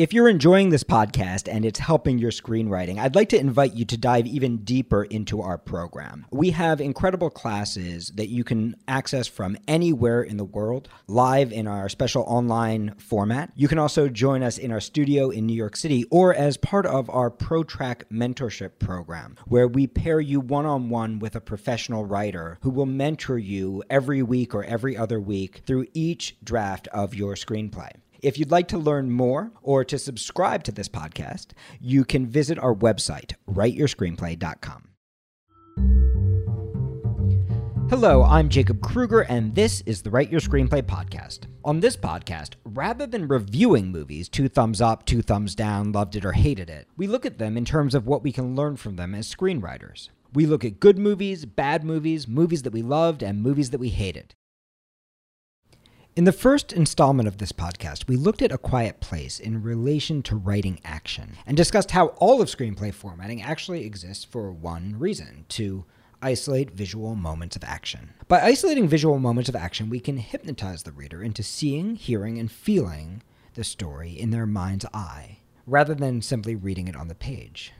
If you're enjoying this podcast and it's helping your screenwriting, I'd like to invite you to dive even deeper into our program. We have incredible classes that you can access from anywhere in the world, live in our special online format. You can also join us in our studio in New York City or as part of our ProTrack mentorship program, where we pair you one on one with a professional writer who will mentor you every week or every other week through each draft of your screenplay. If you'd like to learn more or to subscribe to this podcast, you can visit our website, writeyourscreenplay.com. Hello, I'm Jacob Krueger, and this is the Write Your Screenplay podcast. On this podcast, rather than reviewing movies, two thumbs up, two thumbs down, loved it or hated it, we look at them in terms of what we can learn from them as screenwriters. We look at good movies, bad movies, movies that we loved, and movies that we hated. In the first installment of this podcast, we looked at A Quiet Place in relation to writing action and discussed how all of screenplay formatting actually exists for one reason to isolate visual moments of action. By isolating visual moments of action, we can hypnotize the reader into seeing, hearing, and feeling the story in their mind's eye, rather than simply reading it on the page.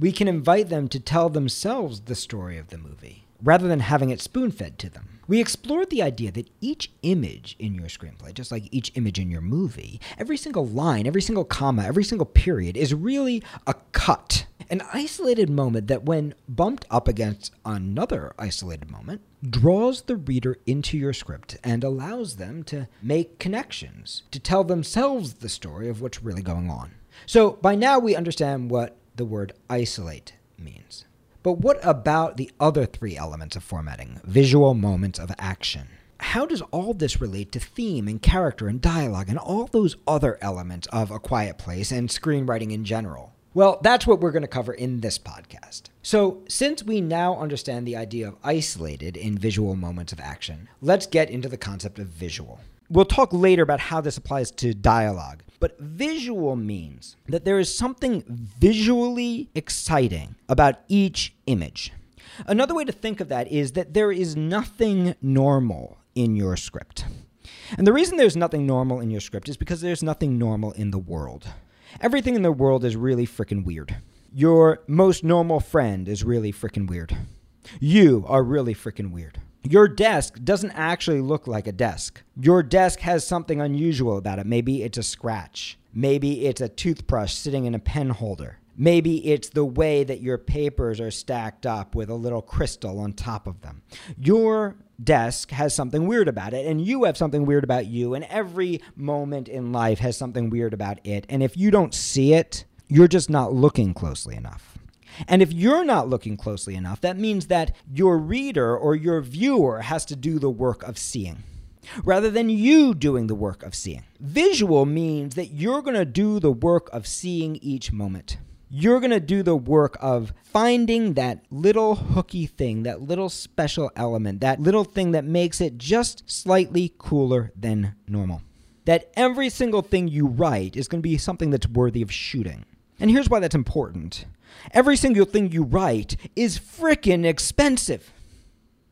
We can invite them to tell themselves the story of the movie, rather than having it spoon fed to them. We explored the idea that each image in your screenplay, just like each image in your movie, every single line, every single comma, every single period is really a cut, an isolated moment that, when bumped up against another isolated moment, draws the reader into your script and allows them to make connections, to tell themselves the story of what's really going on. So by now we understand what the word isolate means. But what about the other three elements of formatting visual moments of action? How does all this relate to theme and character and dialogue and all those other elements of A Quiet Place and screenwriting in general? Well, that's what we're going to cover in this podcast. So, since we now understand the idea of isolated in visual moments of action, let's get into the concept of visual. We'll talk later about how this applies to dialogue, but visual means that there is something visually exciting about each image. Another way to think of that is that there is nothing normal in your script. And the reason there's nothing normal in your script is because there's nothing normal in the world. Everything in the world is really freaking weird. Your most normal friend is really freaking weird. You are really freaking weird. Your desk doesn't actually look like a desk. Your desk has something unusual about it. Maybe it's a scratch. Maybe it's a toothbrush sitting in a pen holder. Maybe it's the way that your papers are stacked up with a little crystal on top of them. Your desk has something weird about it, and you have something weird about you, and every moment in life has something weird about it. And if you don't see it, you're just not looking closely enough. And if you're not looking closely enough, that means that your reader or your viewer has to do the work of seeing rather than you doing the work of seeing. Visual means that you're going to do the work of seeing each moment. You're going to do the work of finding that little hooky thing, that little special element, that little thing that makes it just slightly cooler than normal. That every single thing you write is going to be something that's worthy of shooting. And here's why that's important every single thing you write is frickin' expensive.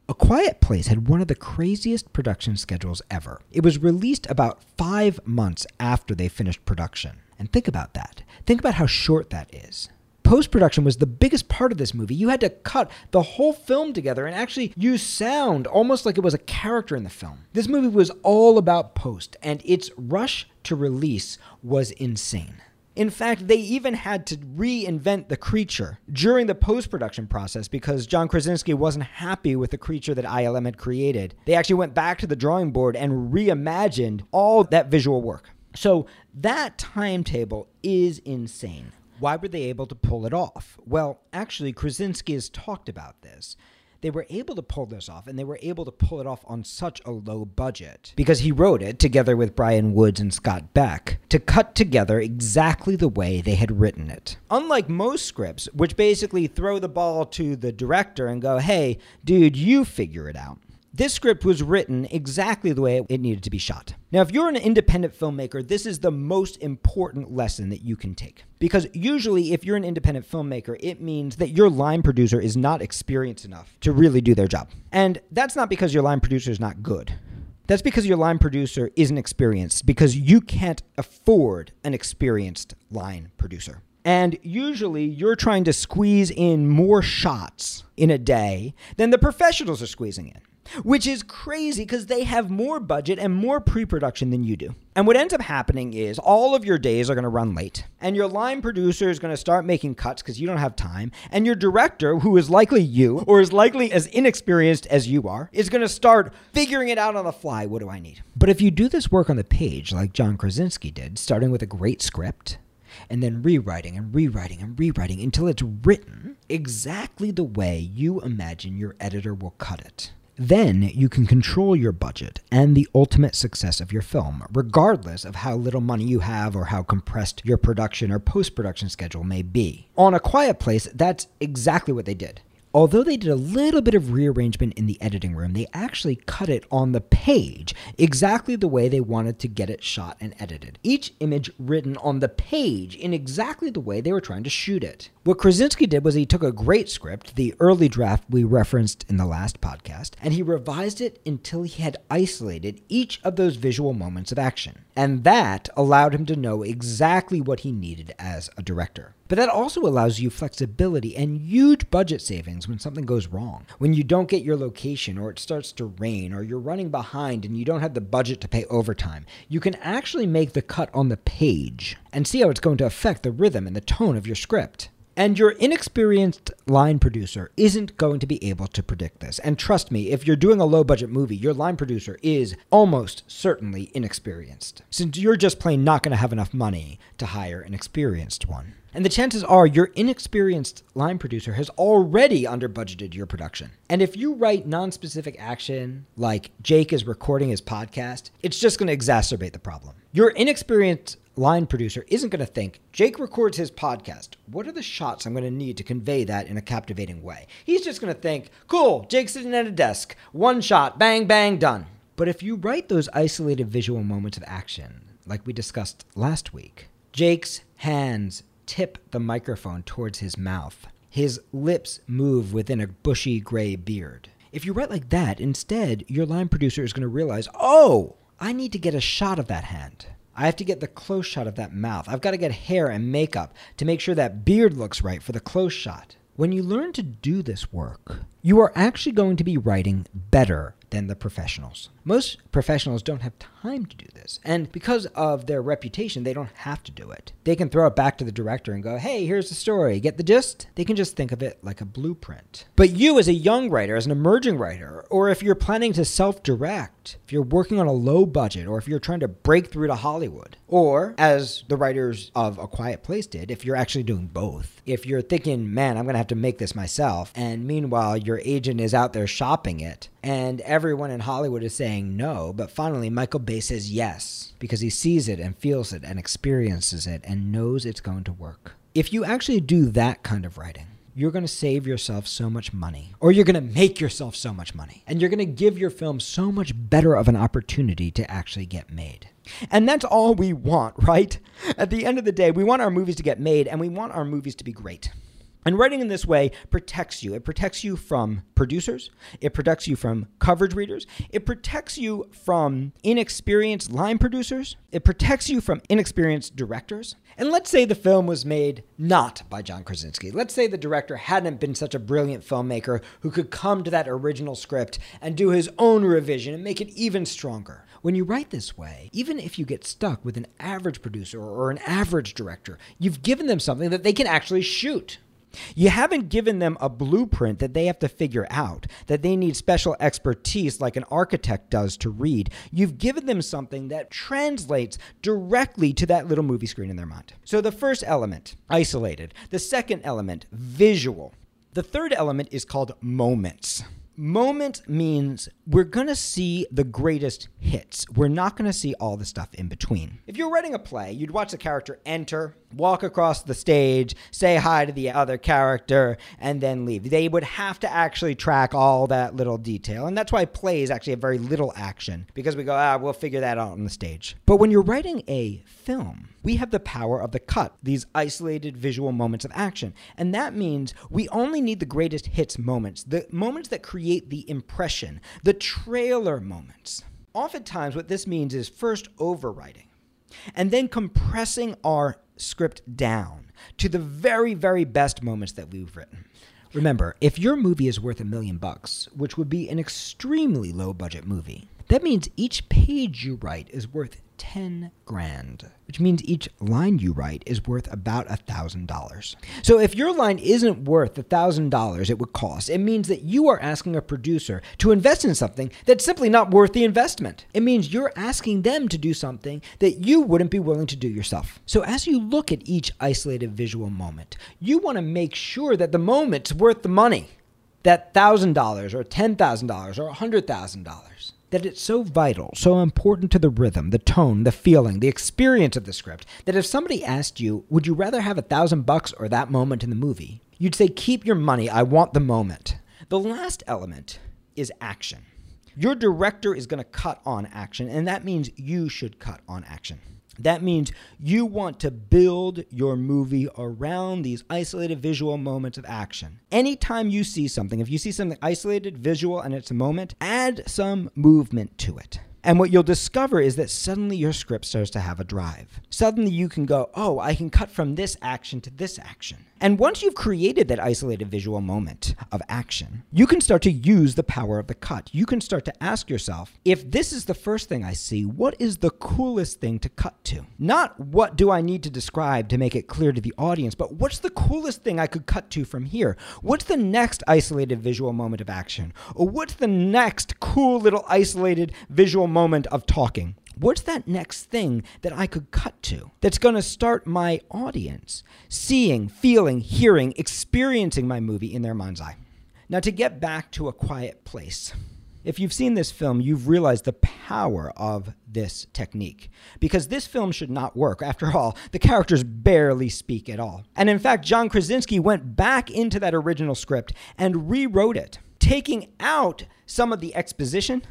A Quiet Place had one of the craziest production schedules ever. It was released about five months after they finished production. And think about that. Think about how short that is. Post production was the biggest part of this movie. You had to cut the whole film together and actually use sound almost like it was a character in the film. This movie was all about post, and its rush to release was insane. In fact, they even had to reinvent the creature during the post production process because John Krasinski wasn't happy with the creature that ILM had created. They actually went back to the drawing board and reimagined all that visual work. So that timetable is insane. Why were they able to pull it off? Well, actually, Krasinski has talked about this they were able to pull this off and they were able to pull it off on such a low budget because he wrote it together with Bryan Woods and Scott Beck to cut together exactly the way they had written it. Unlike most scripts, which basically throw the ball to the director and go, hey, dude, you figure it out. This script was written exactly the way it needed to be shot. Now, if you're an independent filmmaker, this is the most important lesson that you can take. Because usually, if you're an independent filmmaker, it means that your line producer is not experienced enough to really do their job. And that's not because your line producer is not good. That's because your line producer isn't experienced, because you can't afford an experienced line producer. And usually you're trying to squeeze in more shots in a day than the professionals are squeezing in which is crazy because they have more budget and more pre production than you do. And what ends up happening is all of your days are going to run late, and your line producer is going to start making cuts because you don't have time, and your director, who is likely you or is likely as inexperienced as you are, is going to start figuring it out on the fly. What do I need? But if you do this work on the page like John Krasinski did, starting with a great script, and then rewriting and rewriting and rewriting until it's written exactly the way you imagine your editor will cut it then you can control your budget and the ultimate success of your film, regardless of how little money you have or how compressed your production or post production schedule may be. On A Quiet Place, that's exactly what they did. Although they did a little bit of rearrangement in the editing room, they actually cut it on the page exactly the way they wanted to get it shot and edited. Each image written on the page in exactly the way they were trying to shoot it. What Krasinski did was he took a great script, the early draft we referenced in the last podcast, and he revised it until he had isolated each of those visual moments of action. And that allowed him to know exactly what he needed as a director. But that also allows you flexibility and huge budget savings when something goes wrong. When you don't get your location, or it starts to rain, or you're running behind and you don't have the budget to pay overtime, you can actually make the cut on the page and see how it's going to affect the rhythm and the tone of your script. And your inexperienced line producer isn't going to be able to predict this. And trust me, if you're doing a low budget movie, your line producer is almost certainly inexperienced, since you're just plain not going to have enough money to hire an experienced one. And the chances are your inexperienced line producer has already under budgeted your production. And if you write non specific action, like Jake is recording his podcast, it's just going to exacerbate the problem. Your inexperienced line producer isn't going to think, Jake records his podcast. What are the shots I'm going to need to convey that in a captivating way? He's just going to think, cool, Jake's sitting at a desk, one shot, bang, bang, done. But if you write those isolated visual moments of action, like we discussed last week, Jake's hands tip the microphone towards his mouth. His lips move within a bushy gray beard. If you write like that, instead, your line producer is going to realize, oh, I need to get a shot of that hand. I have to get the close shot of that mouth. I've got to get hair and makeup to make sure that beard looks right for the close shot. When you learn to do this work, you are actually going to be writing better than the professionals. Most professionals don't have time to do this, and because of their reputation, they don't have to do it. They can throw it back to the director and go, hey, here's the story. Get the gist? They can just think of it like a blueprint. But you, as a young writer, as an emerging writer, or if you're planning to self direct, if you're working on a low budget, or if you're trying to break through to Hollywood, or as the writers of A Quiet Place did, if you're actually doing both, if you're thinking, man, I'm going to have to make this myself, and meanwhile your agent is out there shopping it, and everyone in Hollywood is saying no, but finally Michael Bay says yes because he sees it and feels it and experiences it and knows it's going to work. If you actually do that kind of writing, you're going to save yourself so much money, or you're going to make yourself so much money, and you're going to give your film so much better of an opportunity to actually get made. And that's all we want, right? At the end of the day, we want our movies to get made and we want our movies to be great. And writing in this way protects you. It protects you from producers. It protects you from coverage readers. It protects you from inexperienced line producers. It protects you from inexperienced directors. And let's say the film was made not by John Krasinski. Let's say the director hadn't been such a brilliant filmmaker who could come to that original script and do his own revision and make it even stronger. When you write this way, even if you get stuck with an average producer or an average director, you've given them something that they can actually shoot. You haven't given them a blueprint that they have to figure out, that they need special expertise like an architect does to read. You've given them something that translates directly to that little movie screen in their mind. So the first element, isolated. The second element, visual. The third element is called moments. Moment means we're going to see the greatest hits. We're not going to see all the stuff in between. If you're writing a play, you'd watch the character enter, walk across the stage, say hi to the other character, and then leave. They would have to actually track all that little detail. And that's why plays actually have very little action because we go, ah, we'll figure that out on the stage. But when you're writing a film, we have the power of the cut, these isolated visual moments of action. And that means we only need the greatest hits moments, the moments that create the impression, the trailer moments. Oftentimes, what this means is first overwriting and then compressing our script down to the very, very best moments that we've written. Remember, if your movie is worth a million bucks, which would be an extremely low budget movie, that means each page you write is worth 10 grand, which means each line you write is worth about a $1,000. So if your line isn't worth the $1,000 it would cost, it means that you are asking a producer to invest in something that's simply not worth the investment. It means you're asking them to do something that you wouldn't be willing to do yourself. So as you look at each isolated visual moment, you want to make sure that the moment's worth the money. That $1,000 or $10,000 or $100,000 that it's so vital, so important to the rhythm, the tone, the feeling, the experience of the script that if somebody asked you, would you rather have a thousand bucks or that moment in the movie? You'd say, keep your money, I want the moment. The last element is action. Your director is going to cut on action, and that means you should cut on action. That means you want to build your movie around these isolated visual moments of action. Anytime you see something, if you see something isolated, visual, and it's a moment, add some movement to it. And what you'll discover is that suddenly your script starts to have a drive. Suddenly you can go, oh, I can cut from this action to this action. And once you've created that isolated visual moment of action, you can start to use the power of the cut. You can start to ask yourself, if this is the first thing I see, what is the coolest thing to cut to? Not what do I need to describe to make it clear to the audience, but what's the coolest thing I could cut to from here? What's the next isolated visual moment of action? Or what's the next cool little isolated visual moment of talking? What's that next thing that I could cut to that's going to start my audience seeing, feeling, hearing, experiencing my movie in their mind's eye? Now, to get back to a quiet place, if you've seen this film, you've realized the power of this technique. Because this film should not work. After all, the characters barely speak at all. And in fact, John Krasinski went back into that original script and rewrote it, taking out some of the exposition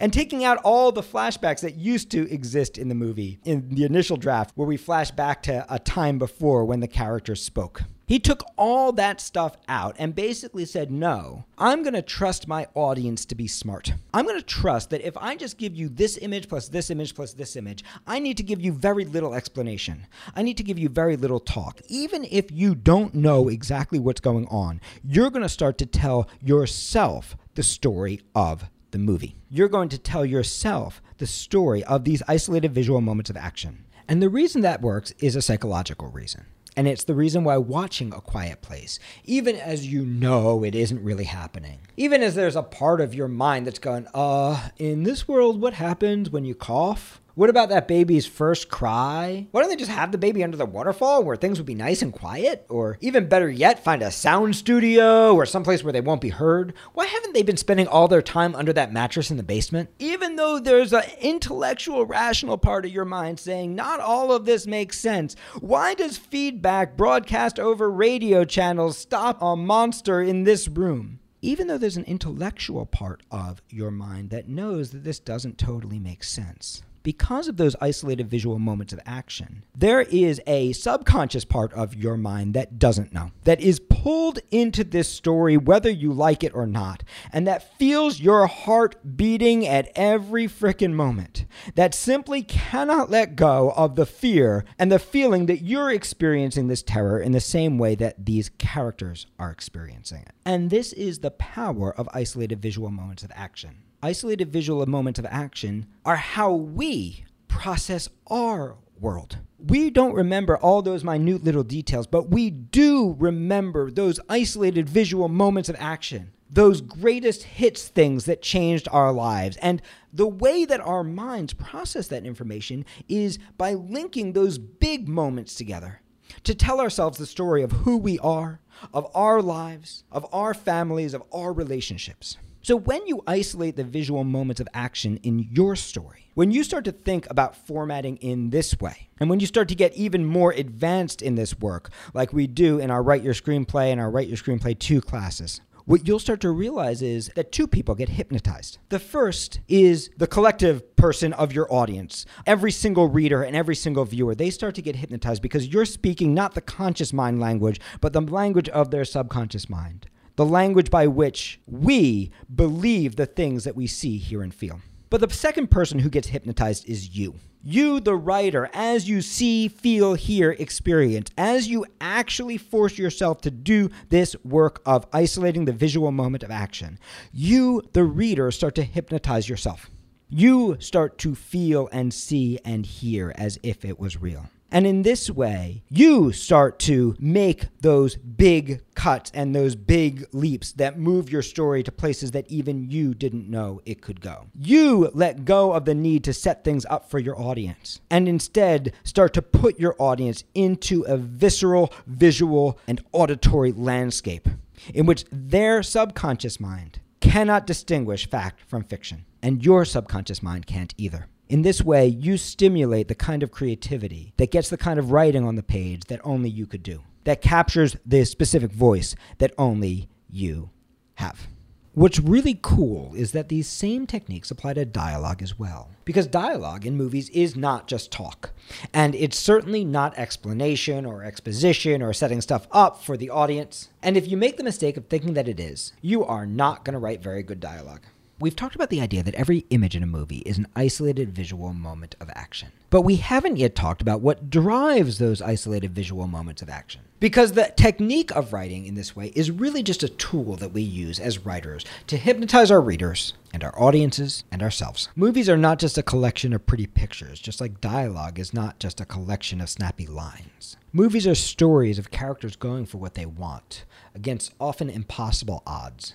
and taking out all the flashbacks that used to exist in the movie in the initial draft, where we flash back to a time before when the character spoke. He took all that stuff out and basically said, No, I'm going to trust my audience to be smart. I'm going to trust that if I just give you this image plus this image plus this image, I need to give you very little explanation. I need to give you very little talk. Even if you don't know exactly what's going on, you're going to start to tell yourself the story of the movie. You're going to tell yourself the story of these isolated visual moments of action. And the reason that works is a psychological reason. And it's the reason why watching A Quiet Place, even as you know it isn't really happening, even as there's a part of your mind that's going, uh, in this world, what happens when you cough? What about that baby's first cry? Why don't they just have the baby under the waterfall where things would be nice and quiet? Or even better yet, find a sound studio or someplace where they won't be heard? Why haven't they been spending all their time under that mattress in the basement? Even though there's an intellectual, rational part of your mind saying not all of this makes sense, why does feedback broadcast over radio channels stop a monster in this room? even though there's an intellectual part of your mind that knows that this doesn't totally make sense because of those isolated visual moments of action, there is a subconscious part of your mind that doesn't know, that is pulled into this story whether you like it or not, and that feels your heart beating at every frickin' moment, that simply cannot let go of the fear and the feeling that you're experiencing this terror in the same way that these characters are experiencing it. And this is the power of isolated visual moments of action isolated visual moments of action are how we process our world. We don't remember all those minute little details, but we do remember those isolated visual moments of action, those greatest hits things that changed our lives. And the way that our minds process that information is by linking those big moments together to tell ourselves the story of who we are, of our lives, of our families, of our relationships. So, when you isolate the visual moments of action in your story, when you start to think about formatting in this way, and when you start to get even more advanced in this work, like we do in our Write Your Screenplay and our Write Your Screenplay 2 classes, what you'll start to realize is that two people get hypnotized. The first is the collective person of your audience. Every single reader and every single viewer, they start to get hypnotized because you're speaking not the conscious mind language, but the language of their subconscious mind the language by which we believe the things that we see, hear, and feel. But the second person who gets hypnotized is you. You, the writer, as you see, feel, hear, experience, as you actually force yourself to do this work of isolating the visual moment of action, you, the reader, start to hypnotize yourself. You start to feel and see and hear as if it was real. And in this way, you start to make those big cuts and those big leaps that move your story to places that even you didn't know it could go. You let go of the need to set things up for your audience and instead start to put your audience into a visceral, visual, and auditory landscape in which their subconscious mind cannot distinguish fact from fiction, and your subconscious mind can't either. In this way, you stimulate the kind of creativity that gets the kind of writing on the page that only you could do, that captures the specific voice that only you have. What's really cool is that these same techniques apply to dialogue as well. Because dialogue in movies is not just talk. And it's certainly not explanation or exposition or setting stuff up for the audience. And if you make the mistake of thinking that it is, you are not going to write very good dialogue. We've talked about the idea that every image in a movie is an isolated visual moment of action. But we haven't yet talked about what drives those isolated visual moments of action. Because the technique of writing in this way is really just a tool that we use as writers to hypnotize our readers and our audiences and ourselves. Movies are not just a collection of pretty pictures, just like dialogue is not just a collection of snappy lines. Movies are stories of characters going for what they want, against often impossible odds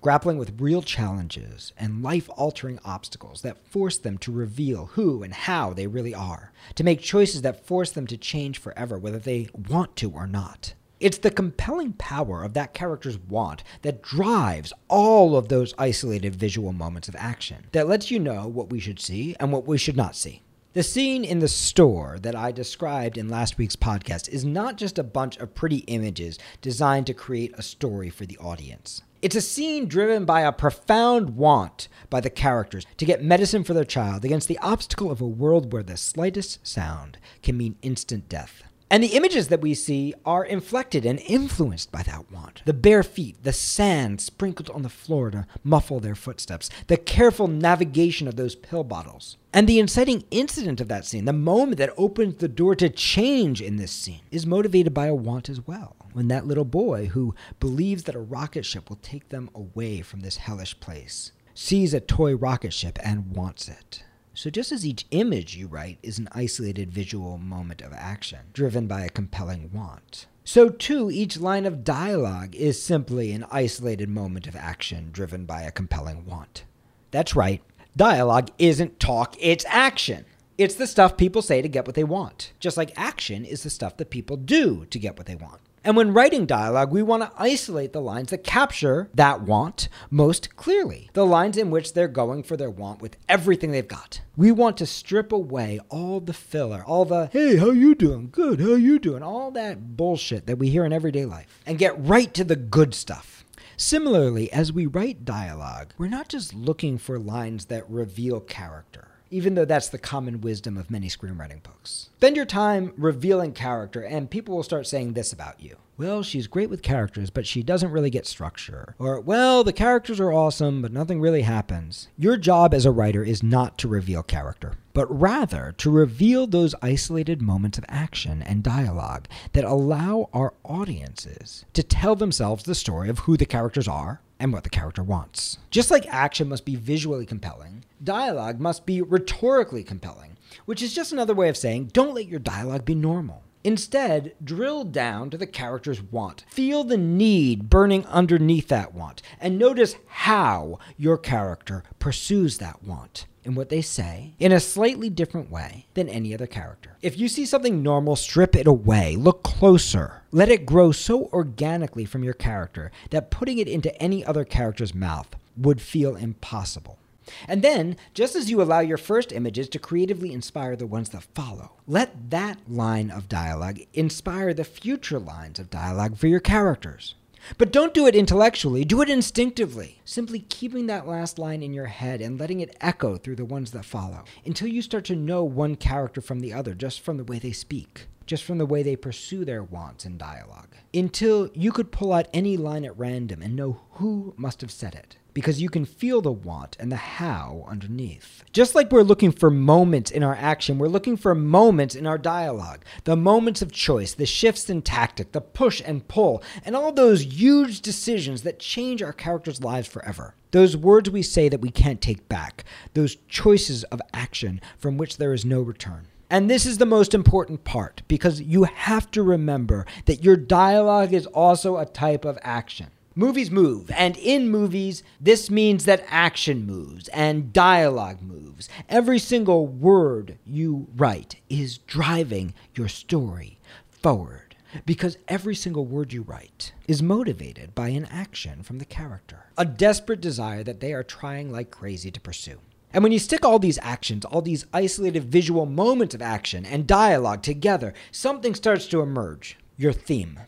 grappling with real challenges and life altering obstacles that force them to reveal who and how they really are, to make choices that force them to change forever, whether they want to or not. It's the compelling power of that character's want that drives all of those isolated visual moments of action, that lets you know what we should see and what we should not see. The scene in the store that I described in last week's podcast is not just a bunch of pretty images designed to create a story for the audience. It's a scene driven by a profound want by the characters to get medicine for their child against the obstacle of a world where the slightest sound can mean instant death. And the images that we see are inflected and influenced by that want. The bare feet, the sand sprinkled on the floor to muffle their footsteps, the careful navigation of those pill bottles. And the inciting incident of that scene, the moment that opens the door to change in this scene, is motivated by a want as well. When that little boy, who believes that a rocket ship will take them away from this hellish place, sees a toy rocket ship and wants it. So, just as each image you write is an isolated visual moment of action, driven by a compelling want, so too each line of dialogue is simply an isolated moment of action driven by a compelling want. That's right, dialogue isn't talk, it's action. It's the stuff people say to get what they want, just like action is the stuff that people do to get what they want. And when writing dialogue, we want to isolate the lines that capture that want most clearly. The lines in which they're going for their want with everything they've got. We want to strip away all the filler, all the, hey, how you doing? Good, how you doing? All that bullshit that we hear in everyday life and get right to the good stuff. Similarly, as we write dialogue, we're not just looking for lines that reveal character even though that's the common wisdom of many screenwriting books. Spend your time revealing character, and people will start saying this about you. Well, she's great with characters, but she doesn't really get structure. Or, well, the characters are awesome, but nothing really happens. Your job as a writer is not to reveal character, but rather to reveal those isolated moments of action and dialogue that allow our audiences to tell themselves the story of who the characters are and what the character wants. Just like action must be visually compelling, dialogue must be rhetorically compelling, which is just another way of saying don't let your dialogue be normal. Instead, drill down to the character's want. Feel the need burning underneath that want, and notice how your character pursues that want in what they say in a slightly different way than any other character. If you see something normal, strip it away. Look closer. Let it grow so organically from your character that putting it into any other character's mouth would feel impossible. And then, just as you allow your first images to creatively inspire the ones that follow, let that line of dialogue inspire the future lines of dialogue for your characters. But don't do it intellectually, do it instinctively, simply keeping that last line in your head and letting it echo through the ones that follow until you start to know one character from the other just from the way they speak, just from the way they pursue their wants in dialogue, until you could pull out any line at random and know who must have said it because you can feel the want and the how underneath. Just like we're looking for moments in our action, we're looking for moments in our dialogue. The moments of choice, the shifts in tactic, the push and pull, and all those huge decisions that change our characters' lives forever. Those words we say that we can't take back, those choices of action from which there is no return. And this is the most important part because you have to remember that your dialogue is also a type of action. Movies move, and in movies, this means that action moves and dialogue moves. Every single word you write is driving your story forward because every single word you write is motivated by an action from the character, a desperate desire that they are trying like crazy to pursue. And when you stick all these actions, all these isolated visual moments of action and dialogue together, something starts to emerge your theme.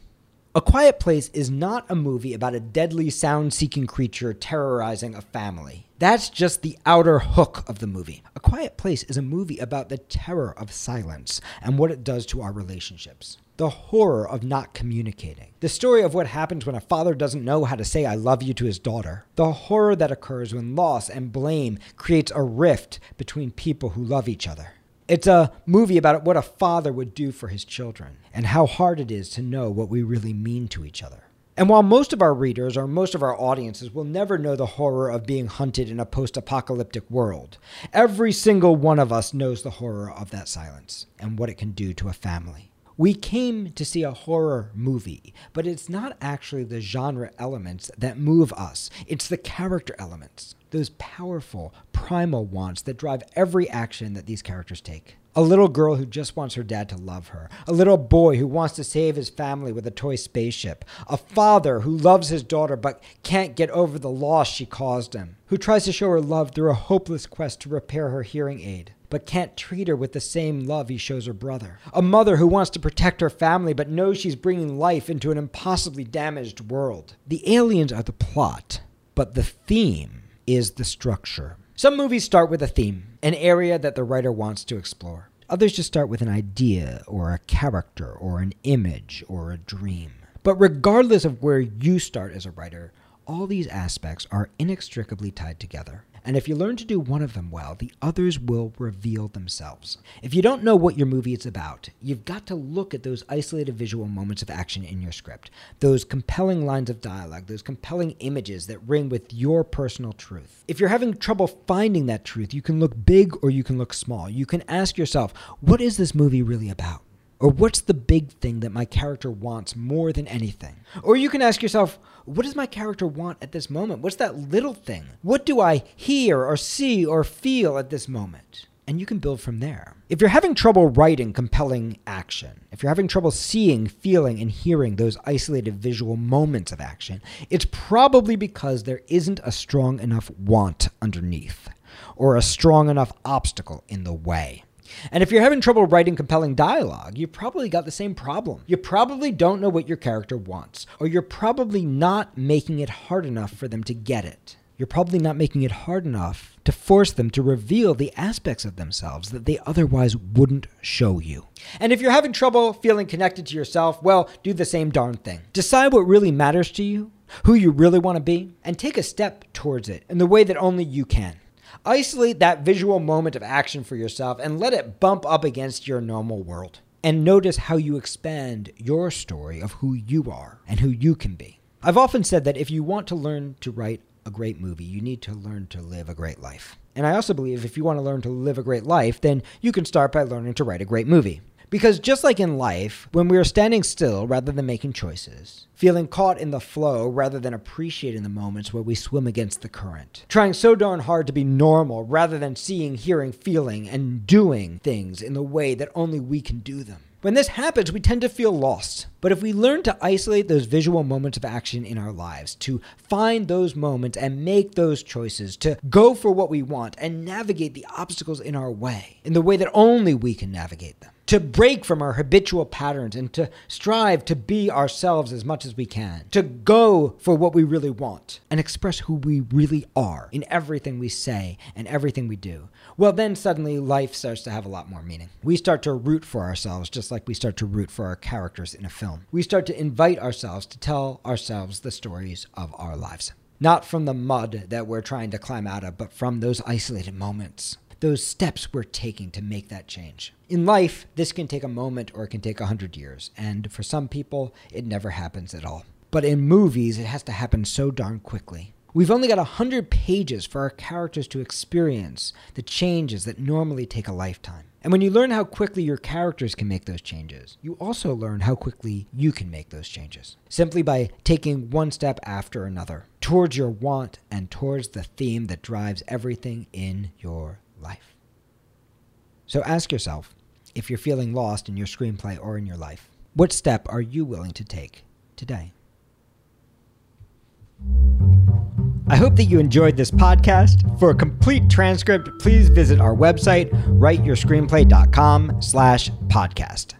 A Quiet Place is not a movie about a deadly sound seeking creature terrorizing a family. That's just the outer hook of the movie. A Quiet Place is a movie about the terror of silence and what it does to our relationships the horror of not communicating, the story of what happens when a father doesn't know how to say I love you to his daughter, the horror that occurs when loss and blame creates a rift between people who love each other. It's a movie about what a father would do for his children and how hard it is to know what we really mean to each other. And while most of our readers or most of our audiences will never know the horror of being hunted in a post apocalyptic world, every single one of us knows the horror of that silence and what it can do to a family. We came to see a horror movie, but it's not actually the genre elements that move us, it's the character elements, those powerful, primal wants that drive every action that these characters take. A little girl who just wants her dad to love her. A little boy who wants to save his family with a toy spaceship. A father who loves his daughter but can't get over the loss she caused him. Who tries to show her love through a hopeless quest to repair her hearing aid but can't treat her with the same love he shows her brother. A mother who wants to protect her family but knows she's bringing life into an impossibly damaged world. The aliens are the plot, but the theme is the structure. Some movies start with a theme, an area that the writer wants to explore. Others just start with an idea or a character or an image or a dream. But regardless of where you start as a writer, all these aspects are inextricably tied together. And if you learn to do one of them well, the others will reveal themselves. If you don't know what your movie is about, you've got to look at those isolated visual moments of action in your script, those compelling lines of dialogue, those compelling images that ring with your personal truth. If you're having trouble finding that truth, you can look big or you can look small. You can ask yourself, what is this movie really about? Or what's the big thing that my character wants more than anything? Or you can ask yourself, what does my character want at this moment? What's that little thing? What do I hear or see or feel at this moment? And you can build from there. If you're having trouble writing compelling action, if you're having trouble seeing, feeling, and hearing those isolated visual moments of action, it's probably because there isn't a strong enough want underneath or a strong enough obstacle in the way. And if you're having trouble writing compelling dialogue, you've probably got the same problem. You probably don't know what your character wants, or you're probably not making it hard enough for them to get it. You're probably not making it hard enough to force them to reveal the aspects of themselves that they otherwise wouldn't show you. And if you're having trouble feeling connected to yourself, well, do the same darn thing. Decide what really matters to you, who you really want to be, and take a step towards it in the way that only you can. Isolate that visual moment of action for yourself and let it bump up against your normal world. And notice how you expand your story of who you are and who you can be. I've often said that if you want to learn to write a great movie, you need to learn to live a great life. And I also believe if you want to learn to live a great life, then you can start by learning to write a great movie. Because just like in life, when we are standing still rather than making choices, feeling caught in the flow rather than appreciating the moments where we swim against the current, trying so darn hard to be normal rather than seeing, hearing, feeling, and doing things in the way that only we can do them. When this happens, we tend to feel lost. But if we learn to isolate those visual moments of action in our lives, to find those moments and make those choices, to go for what we want and navigate the obstacles in our way in the way that only we can navigate them, to break from our habitual patterns and to strive to be ourselves as much as we can, to go for what we really want and express who we really are in everything we say and everything we do, well, then suddenly life starts to have a lot more meaning. We start to root for ourselves just like we start to root for our characters in a film. We start to invite ourselves to tell ourselves the stories of our lives. Not from the mud that we're trying to climb out of, but from those isolated moments, those steps we're taking to make that change. In life, this can take a moment or it can take a hundred years, and for some people, it never happens at all. But in movies, it has to happen so darn quickly. We've only got a hundred pages for our characters to experience the changes that normally take a lifetime. And when you learn how quickly your characters can make those changes, you also learn how quickly you can make those changes. Simply by taking one step after another towards your want and towards the theme that drives everything in your life. So ask yourself if you're feeling lost in your screenplay or in your life, what step are you willing to take today? I hope that you enjoyed this podcast. For a complete transcript, please visit our website, writeyourscreenplay.com slash podcast.